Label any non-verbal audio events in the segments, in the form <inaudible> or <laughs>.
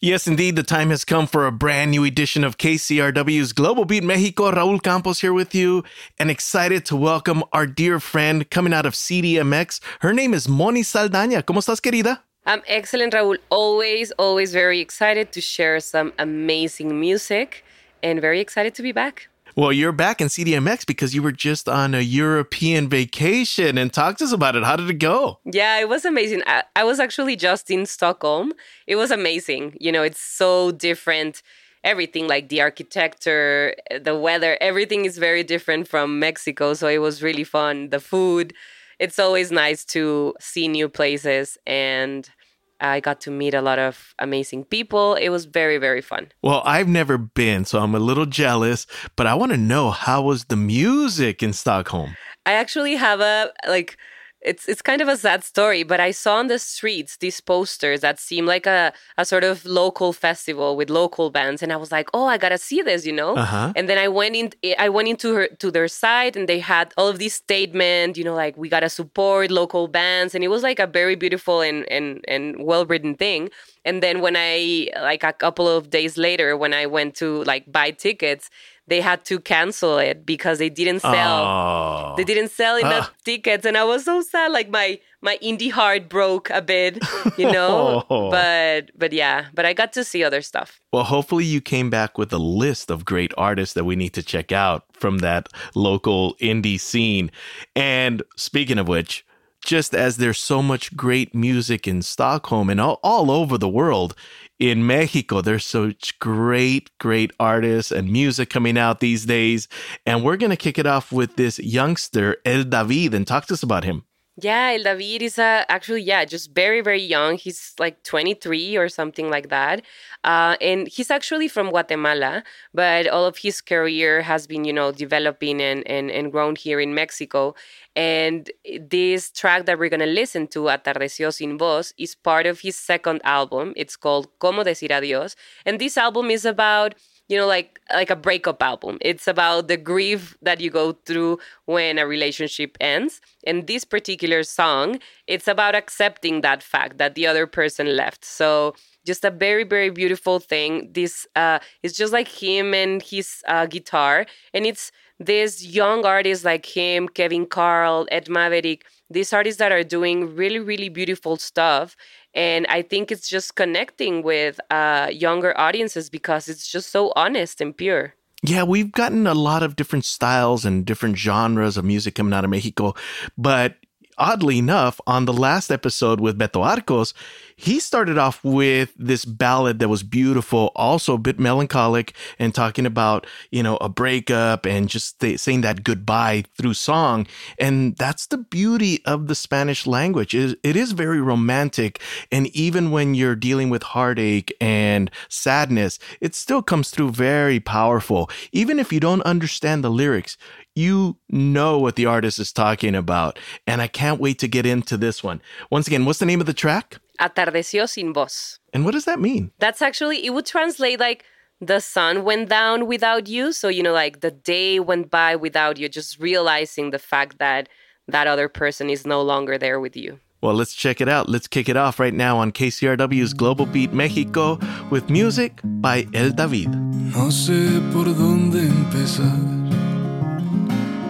Yes, indeed, the time has come for a brand new edition of KCRW's Global Beat Mexico. Raul Campos here with you, and excited to welcome our dear friend coming out of CDMX. Her name is Moni Saldaña. ¿Cómo estás, querida? I'm excellent, Raul. Always, always very excited to share some amazing music and very excited to be back. Well, you're back in CDMX because you were just on a European vacation and talk to us about it. How did it go? Yeah, it was amazing. I, I was actually just in Stockholm. It was amazing. You know, it's so different. Everything like the architecture, the weather, everything is very different from Mexico. So it was really fun. The food, it's always nice to see new places and I got to meet a lot of amazing people. It was very, very fun. Well, I've never been, so I'm a little jealous, but I want to know how was the music in Stockholm? I actually have a like it's it's kind of a sad story, but I saw on the streets these posters that seem like a, a sort of local festival with local bands, and I was like, oh, I gotta see this, you know. Uh-huh. And then I went in, I went into her to their site, and they had all of these statement, you know, like we gotta support local bands, and it was like a very beautiful and and and well written thing. And then when I like a couple of days later, when I went to like buy tickets, they had to cancel it because they didn't sell oh. they didn't sell enough ah. tickets and i was so sad like my my indie heart broke a bit you know oh. <laughs> but but yeah but i got to see other stuff well hopefully you came back with a list of great artists that we need to check out from that local indie scene and speaking of which just as there's so much great music in Stockholm and all, all over the world, in Mexico, there's such great, great artists and music coming out these days. And we're going to kick it off with this youngster, El David, and talk to us about him. Yeah, El David is uh, actually, yeah, just very, very young. He's like 23 or something like that. Uh, and he's actually from Guatemala, but all of his career has been, you know, developing and, and, and grown here in Mexico. And this track that we're going to listen to, Atardeció sin vos, is part of his second album. It's called Cómo decir adiós. And this album is about you know like like a breakup album. It's about the grief that you go through when a relationship ends. And this particular song it's about accepting that fact that the other person left. So just a very very beautiful thing. This uh it's just like him and his uh, guitar. And it's this young artists like him Kevin Kaarl ed maverick these artists that are doing really really beautiful stuff and i think it's just connecting with uh, younger audiences because it's just so honest and pure. Yeah, we've gotten a lot of different styles and different genres of music coming out of Mexico, but oddly enough, on the last episode with Beto Arcos, he started off with this ballad that was beautiful, also a bit melancholic, and talking about, you know, a breakup and just th- saying that goodbye through song. And that's the beauty of the Spanish language. It is, it is very romantic. And even when you're dealing with heartache and sadness, it still comes through very powerful. Even if you don't understand the lyrics, you know what the artist is talking about. And I can't wait to get into this one. Once again, what's the name of the track? Atardeció sin vos. And what does that mean? That's actually, it would translate like the sun went down without you. So, you know, like the day went by without you, just realizing the fact that that other person is no longer there with you. Well, let's check it out. Let's kick it off right now on KCRW's Global Beat Mexico with music by El David. No sé por dónde empezar.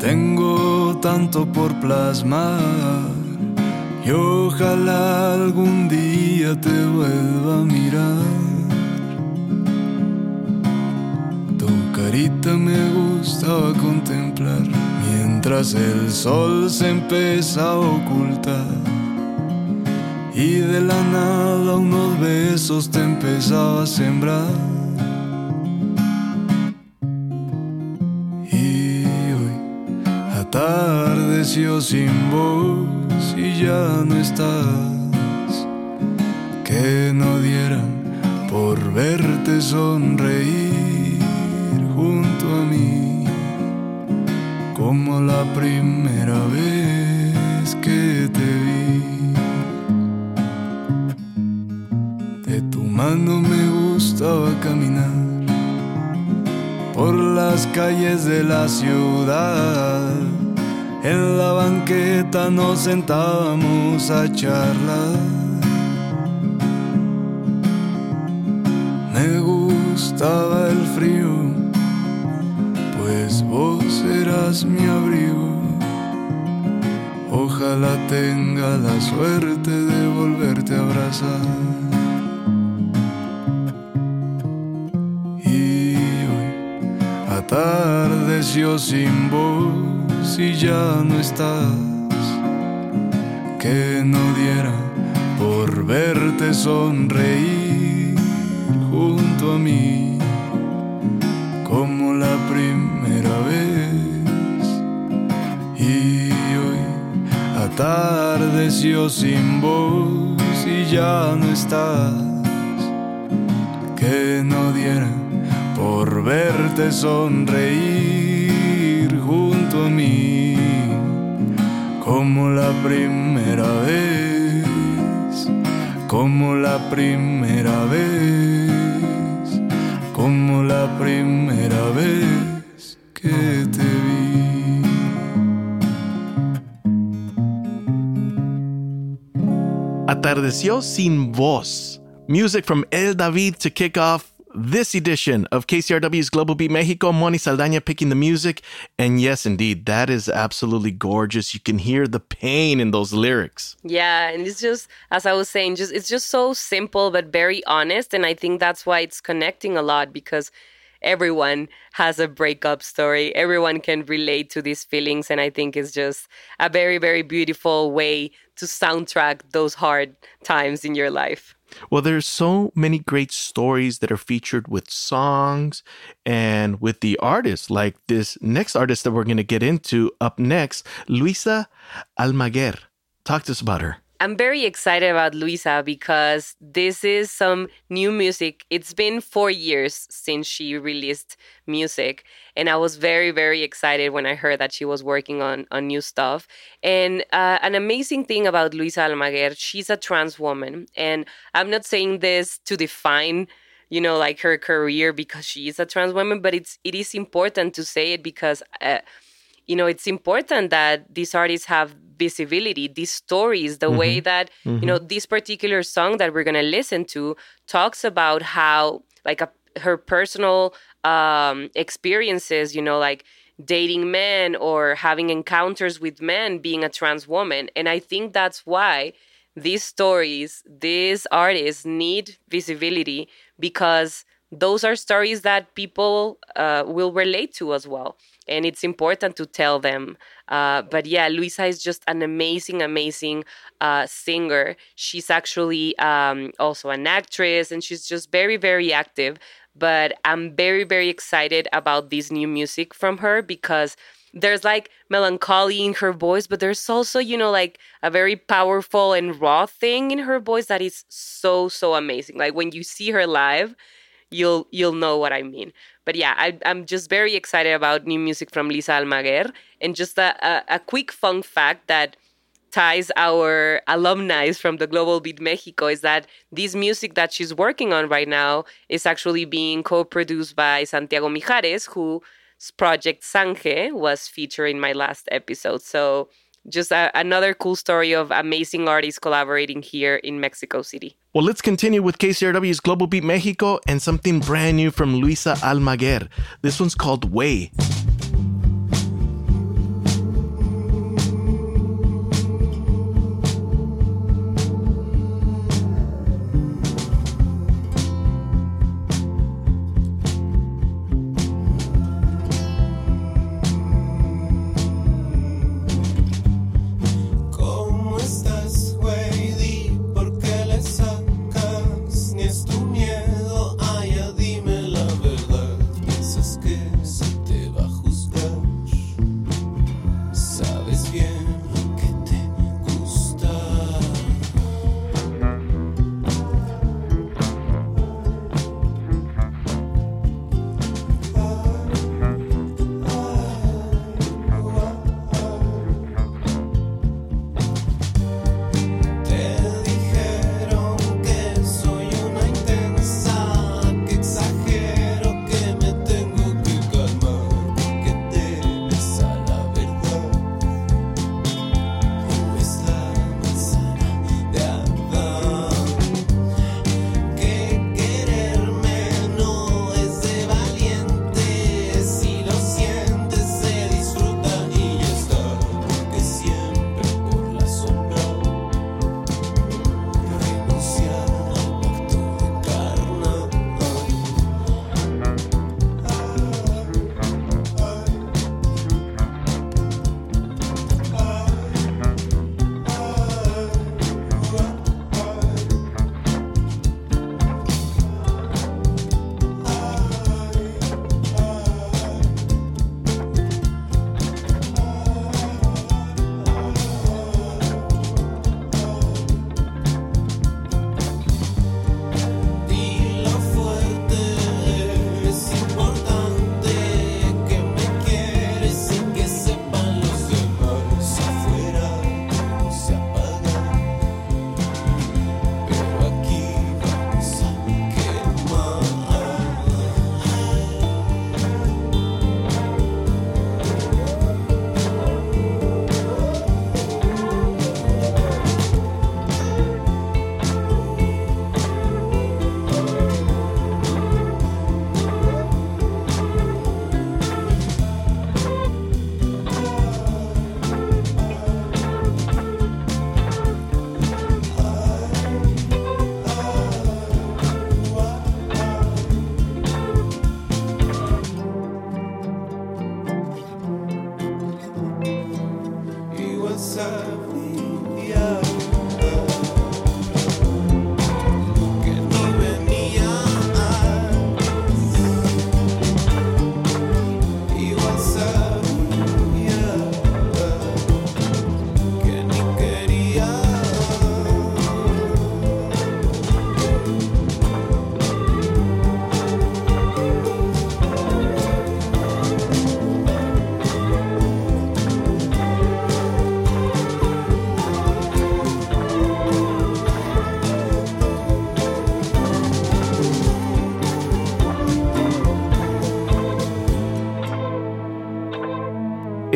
Tengo tanto por plasmar y ojalá algún día te vuelva a mirar. Tu carita me gustaba contemplar mientras el sol se empieza a ocultar. Y de la nada unos besos te empezaba a sembrar. Atardeció sin voz y ya no estás. Que no dieran por verte sonreír junto a mí, como la primera vez que te vi. De tu mano me gustaba caminar por las calles de la ciudad en la banqueta nos sentábamos a charlar. gustaba el frío, pues vos eras mi abrigo. Ojalá tenga la suerte de volverte a abrazar. Y hoy atardeció sin voz y ya no estás. Que no diera por verte sonreír junto a mí como la primera vez. Y hoy atardeció sin voz y ya no estás. Que no diera por verte sonreír junto a mí como la primera vez, como la primera vez, como la primera vez que te vi. Atardeció sin voz. Music from El David to kick off this edition of KCRW's Global Beat Mexico. Moni Saldaña picking the music. And yes, indeed, that is absolutely gorgeous. You can hear the pain in those lyrics. Yeah, and it's just as I was saying, just it's just so simple but very honest, and I think that's why it's connecting a lot because everyone has a breakup story. Everyone can relate to these feelings, and I think it's just a very very beautiful way to soundtrack those hard times in your life. Well, there's so many great stories that are featured with songs and with the artists, like this next artist that we're going to get into up next, Luisa Almaguer. Talk to us about her. I'm very excited about Luisa because this is some new music. It's been four years since she released music, and I was very, very excited when I heard that she was working on, on new stuff. And uh, an amazing thing about Luisa Almaguer, she's a trans woman, and I'm not saying this to define you know like her career because she is a trans woman but it's it is important to say it because uh, you know it's important that these artists have visibility these stories the mm-hmm. way that mm-hmm. you know this particular song that we're going to listen to talks about how like a, her personal um experiences you know like dating men or having encounters with men being a trans woman and i think that's why these stories these artists need visibility because those are stories that people uh, will relate to as well. And it's important to tell them. Uh, but yeah luisa is just an amazing amazing uh, singer. She's actually um, also an actress and she's just very very active. But i'm very very excited about this new music from her because there's like melancholy in her voice, but there's also, you know, like a very powerful and raw thing in her voice that is so, so amazing. Like when you see her live, you'll you'll know what I mean. But yeah, I, am just very excited about new music from Luisa Almaguer. And just a, a, a quick fun fact that ties our alumni from the Global Beat Mexico is that this music that she's working on right now is actually being co-produced by Santiago Mijares, whose project Sanje was featured in my last episode. So just a, another cool story of amazing artists collaborating here in Mexico City. Well, let's continue with KCRW's Global Beat Mexico and something brand new from Luisa Almaguer. This one's called Wey.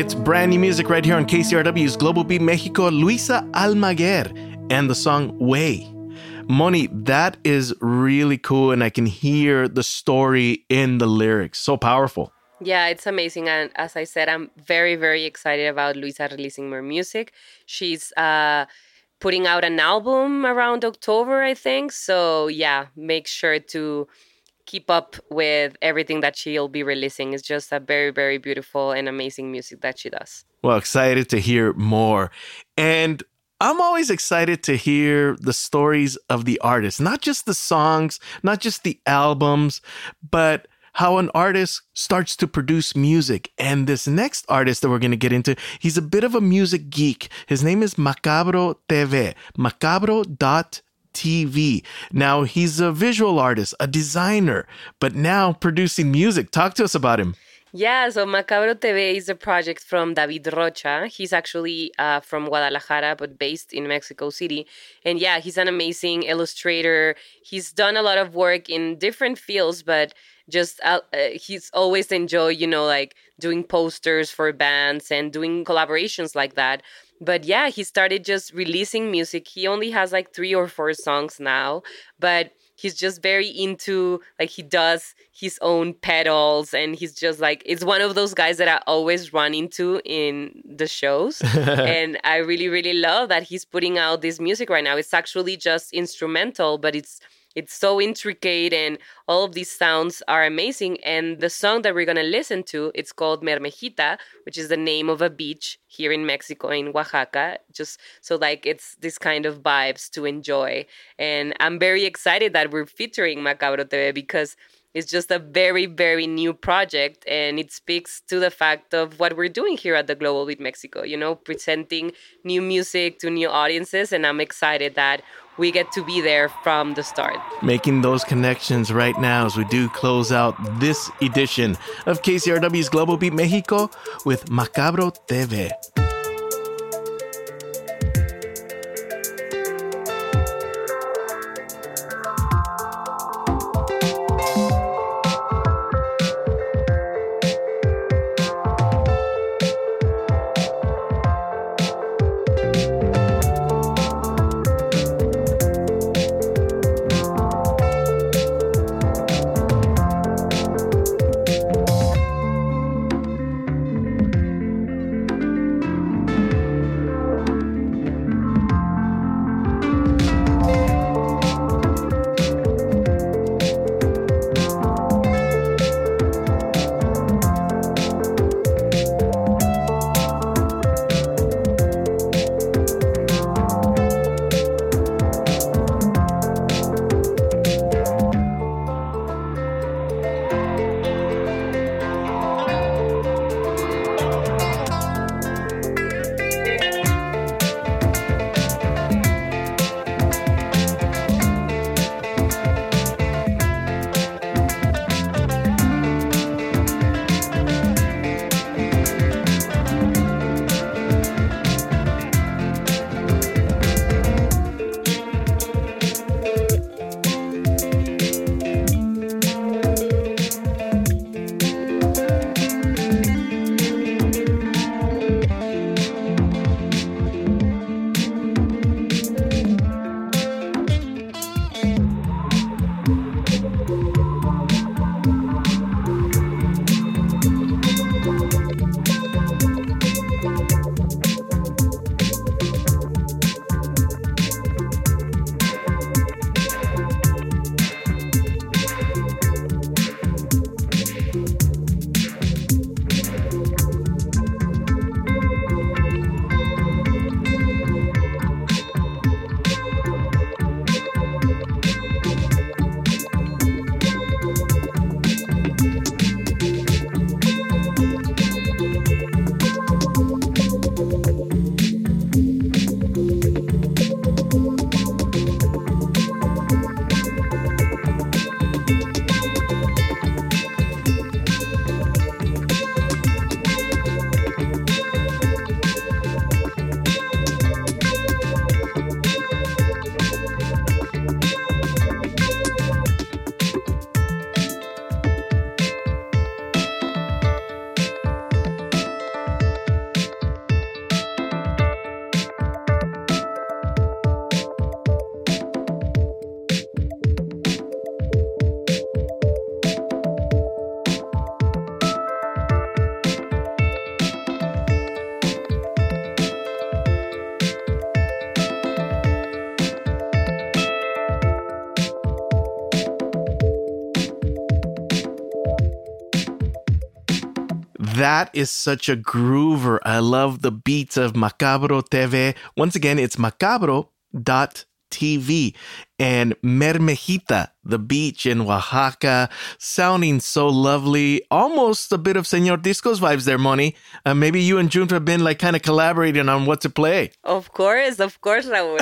It's brand new music right here on KCRW's Global Beat Mexico, Luisa Almaguer, and the song Wey. Moni, that is really cool, and I can hear the story in the lyrics. So powerful. Yeah, it's amazing. And as I said, I'm very, very excited about Luisa releasing more music. She's uh, putting out an album around October, I think. So, yeah, make sure to keep up with everything that she'll be releasing. It's just a very, very beautiful and amazing music that she does. Well, excited to hear more. And I'm always excited to hear the stories of the artists, not just the songs, not just the albums, but how an artist starts to produce music. And this next artist that we're going to get into, he's a bit of a music geek. His name is Macabro TV, macabro.tv. Now, he's a visual artist, a designer, but now producing music. Talk to us about him. Yeah, so Macabro TV is a project from David Rocha. He's actually uh, from Guadalajara, but based in Mexico City. And yeah, he's an amazing illustrator. He's done a lot of work in different fields, but just uh, uh, he's always enjoyed, you know, like doing posters for bands and doing collaborations like that. But yeah, he started just releasing music. He only has like three or four songs now, but he's just very into like he does his own pedals and he's just like it's one of those guys that I always run into in the shows <laughs> and I really really love that he's putting out this music right now it's actually just instrumental but it's it's so intricate and all of these sounds are amazing and the song that we're going to listen to it's called mermejita which is the name of a beach here in mexico in oaxaca just so like it's this kind of vibes to enjoy. And i'm very excited that we're featuring macabro tv because it's just a very, very new project, and it speaks to the fact of what we're doing here at the Global Beat Mexico, you know, presenting new music to new audiences. And I'm excited that we get to be there from the start. Making those connections right now as we do close out this edition of KCRW's Global Beat Mexico with Macabro TV. That is such a groover. I love the beats of Macabro TV. Once again, it's macabro.tv. TV and Mermejita, the beach in Oaxaca, sounding so lovely. Almost a bit of Senor Discos vibes there, Moni. Uh, maybe you and Junta have been like kind of collaborating on what to play. Of course, of course, Raul.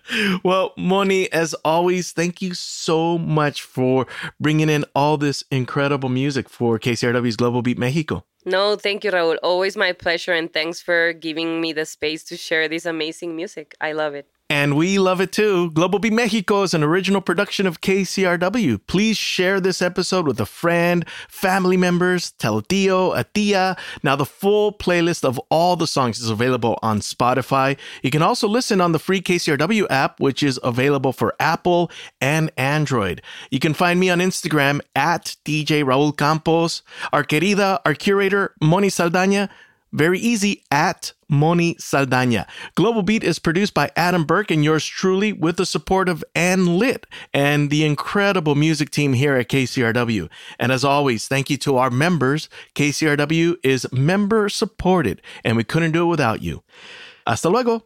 <laughs> well, Moni, as always, thank you so much for bringing in all this incredible music for KCRW's Global Beat Mexico. No, thank you, Raul. Always my pleasure, and thanks for giving me the space to share this amazing music. I love it. And we love it too. Global Beat Mexico is an original production of KCRW. Please share this episode with a friend, family members, tell a tío, a tía. Now, the full playlist of all the songs is available on Spotify. You can also listen on the free KCRW app, which is available for Apple and Android. You can find me on Instagram at DJ Raul Campos. Our querida, our curator, Moni Saldaña. Very easy at Moni Saldaña. Global Beat is produced by Adam Burke and yours truly with the support of Anne Litt and the incredible music team here at KCRW. And as always, thank you to our members. KCRW is member supported and we couldn't do it without you. Hasta luego.